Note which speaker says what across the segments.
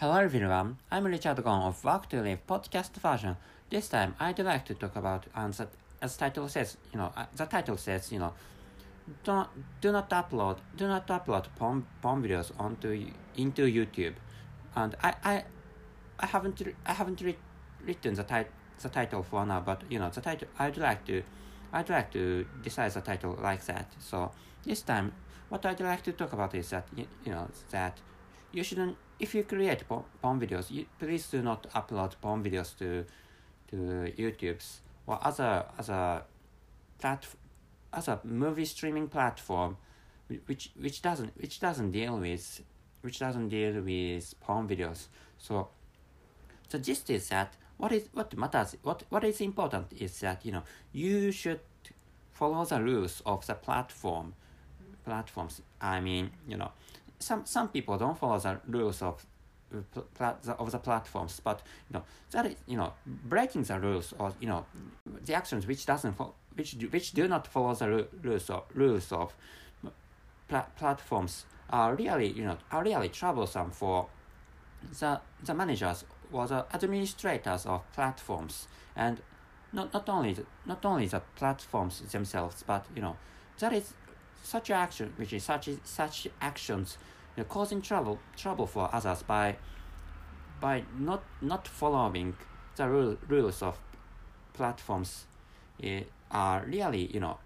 Speaker 1: Hello everyone, I'm Richard Gon of Work to Live podcast version. This time I'd like to talk about, and as title says, you know, uh, the title says, you know, do not, do not upload, do not upload porn, porn videos onto into YouTube. And I, I, I haven't, I haven't re- written the, tit- the title for now, but you know, the title, I'd like to, I'd like to decide the title like that. So this time, what I'd like to talk about is that, you, you know, that you shouldn't if you create porn videos you, please do not upload porn videos to to youtube's or other other plat other movie streaming platform which which doesn't which doesn't deal with which doesn't deal with porn videos. So the gist is that what is what matters what what is important is that you know you should follow the rules of the platform platforms i mean you know some some people don't follow the rules of uh, of the platforms, but you know that is you know breaking the rules or you know the actions which doesn't which do, which do not follow the rules of rules of uh, pla- platforms are really you know are really troublesome for the the managers or the administrators of platforms. And not not only the, not only the platforms themselves but you know that is such action, which is such such actions, you know, causing trouble trouble for others by by not not following the rule, rules of platforms, uh, are really you know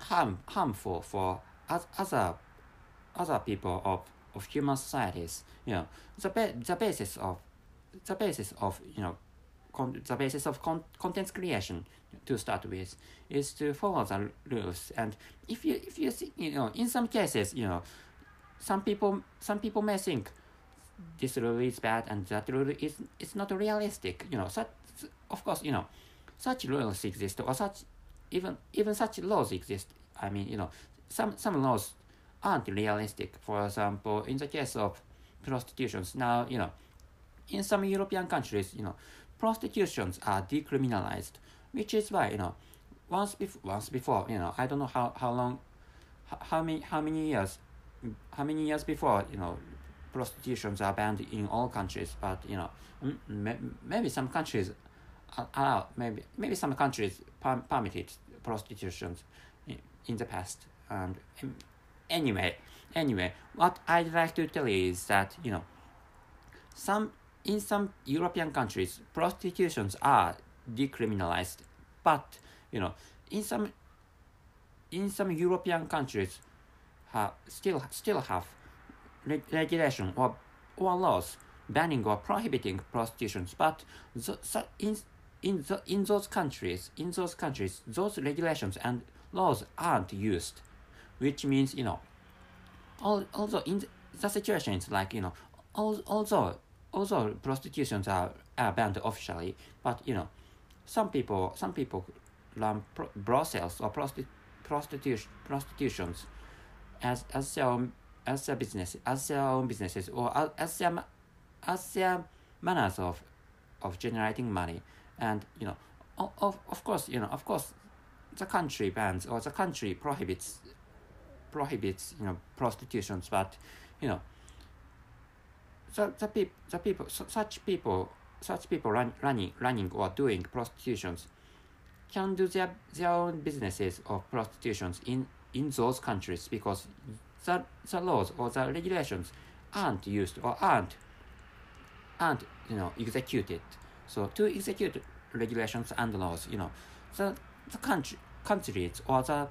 Speaker 1: harm harmful for other other people of, of human societies. You know the ba- the basis of the basis of you know the basis of con- content creation to start with is to follow the rules. And if you if you see, you know in some cases you know some people some people may think this rule is bad and that rule is is not realistic you know such of course you know such rules exist or such even even such laws exist. I mean you know some some laws aren't realistic. For example in the case of prostitutions now you know in some european countries you know prostitutions are decriminalized which is why you know once before once before you know i don't know how how long how many how many years how many years before you know prostitutions are banned in all countries but you know maybe some countries allow maybe maybe some countries per permitted prostitutions in, in the past and um, anyway anyway what i'd like to tell you is that you know some in some european countries prostitutions are decriminalized but you know in some in some European countries have still still have regulation or or laws banning or prohibiting prostitution but the, in in the in those countries in those countries those regulations and laws aren't used which means you know all, although in the, the situation is like you know although although prostitutions are, are banned officially but you know some people some people run pro- brothels or prosti- prostitution prostitutions as as their own, as their business as their own businesses or as their as their manners of of generating money. And you know of, of course you know of course the country bans or the country prohibits prohibits you know prostitutions but you know the, the, peop, the people so, such people such people run, running, running or doing prostitutions can do their, their own businesses of prostitutions in, in those countries because the, the laws or the regulations aren't used or aren't aren't you know executed. So to execute regulations and laws, you know, the the country countries or the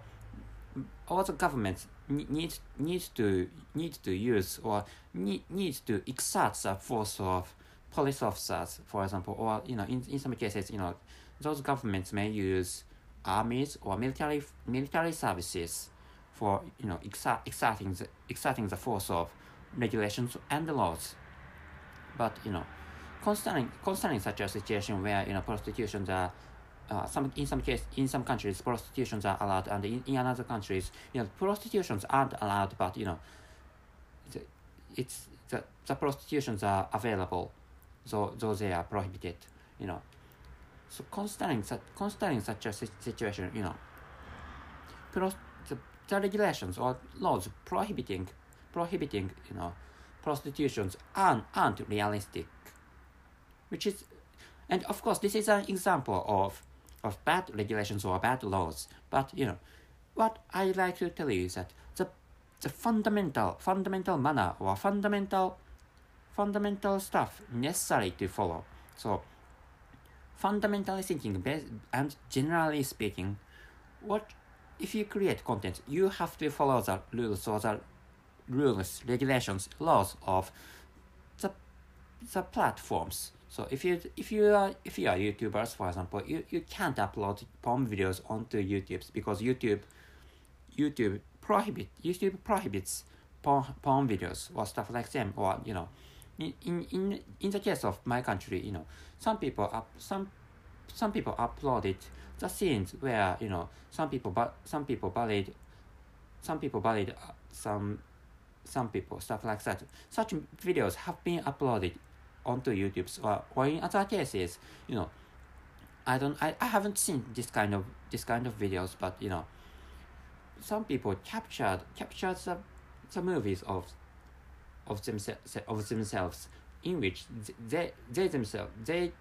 Speaker 1: or the governments need need to need to use or need need to exert the force of police officers, for example, or you know, in, in some cases, you know, those governments may use armies or military military services for you know exert, exerting the exerting the force of regulations and the laws. But you know, concerning concerning such a situation where you know prostitutions are uh, some in some case in some countries prostitutions are allowed and in, in other countries you know prostitutions aren't allowed but you know the, it's the, the prostitutions are available so though they are prohibited you know so considering such considering such a situation you know the, the regulations or laws prohibiting prohibiting you know prostitutions aren't, aren't realistic. Which is, and of course, this is an example of, of bad regulations or bad laws. But, you know, what I like to tell you is that the, the fundamental, fundamental manner or fundamental, fundamental stuff necessary to follow. So, fundamentally thinking and generally speaking, what if you create content, you have to follow the rules or the rules, regulations, laws of the the platforms. So if you if you are if you are YouTubers, for example, you, you can't upload porn videos onto YouTube because YouTube YouTube prohibit YouTube prohibits porn, porn videos or stuff like them or you know in, in in the case of my country, you know, some people up some some people uploaded the scenes where you know some people but some people bullied some people bullied uh, some some people stuff like that. Such videos have been uploaded onto youtube. Or, or in other cases you know i don't I, I haven't seen this kind of this kind of videos but you know some people captured captured the, the movies of of themselves of themselves in which they they themselves they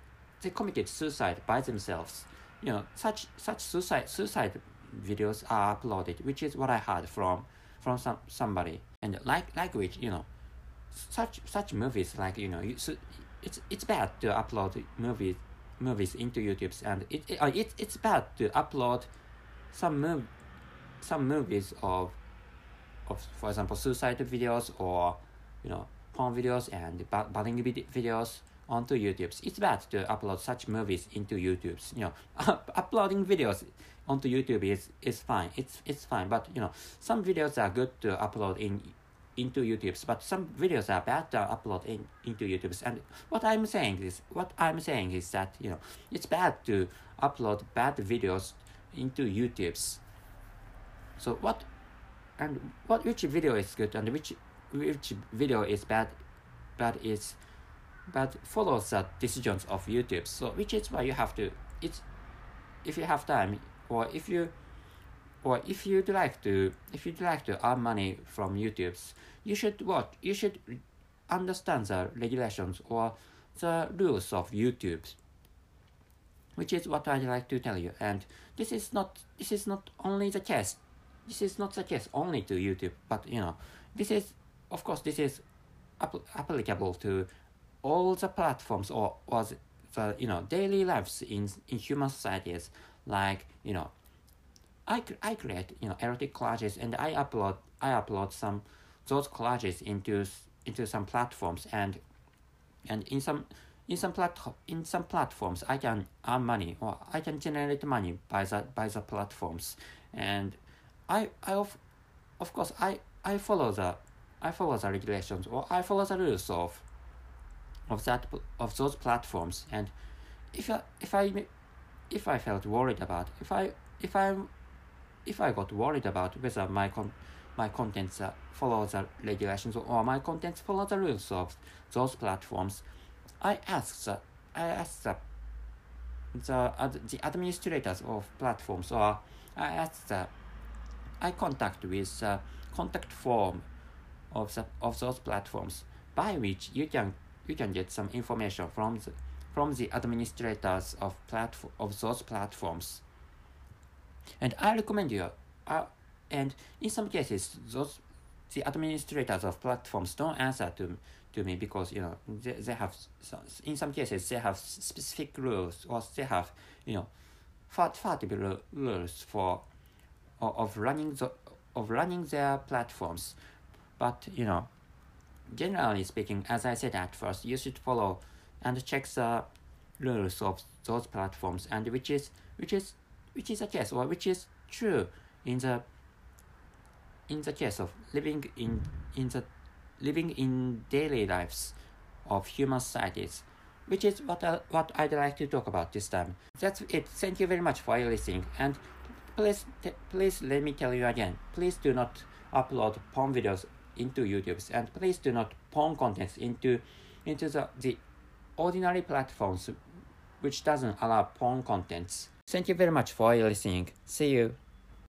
Speaker 1: they committed suicide by themselves. You know such such suicide suicide videos are uploaded which is what i heard from from some somebody. And like like which you know such such movies like you know you, so it's it's bad to upload movies movies into youtube and it, it, uh, it it's bad to upload some mov- some movies of of for example suicide videos or you know porn videos and bullying videos onto YouTube. It's bad to upload such movies into YouTube. You know, uploading videos onto YouTube is, is fine. It's it's fine, but you know, some videos are good to upload in into YouTube's, but some videos are bad to upload in into YouTube's. And what I'm saying is, what I'm saying is that you know, it's bad to upload bad videos into YouTube's. So what, and what which video is good and which which video is bad, bad is but follows the decisions of YouTube. So which is why you have to it's if you have time or if you or if you'd like to if you'd like to earn money from YouTube's you should watch you should understand the regulations or the rules of YouTube which is what I'd like to tell you. And this is not this is not only the case. This is not the case only to YouTube but you know this is of course this is applicable to all the platforms or was the you know daily lives in in human societies like you know I, I create you know erotic collages and I upload I upload some those collages into into some platforms and and in some in some plat in some platforms I can earn money or I can generate money by the by the platforms. And I I of of course I I follow the I follow the regulations or I follow the rules of of that of those platforms. And if I, if I if I felt worried about if I if I if I got worried about whether my con my contents uh, follow the regulations or my contents follow the rules of those platforms, I asked the I asked the the, uh, the administrators of platforms or I asked the I contact with the contact form of the of those platforms by which you can you can get some information from the from the administrators of platform of those platforms. And I recommend you. Uh, and in some cases, those the administrators of platforms don't answer to to me because you know they, they have some, in some cases they have specific rules or they have you know particular rules for of running the of running their platforms but you know generally speaking, as I said at first, you should follow and check the rules of those platforms and which is which is which is a case or which is true in the in the case of living in in the living in daily lives of human societies which is what I, what I'd like to talk about this time. That's it. Thank you very much for listening and please please let me tell you again. Please do not upload porn videos into YouTube. And please do not porn contents into into the, the ordinary platforms which doesn't allow porn contents. Thank you very much for listening. See you.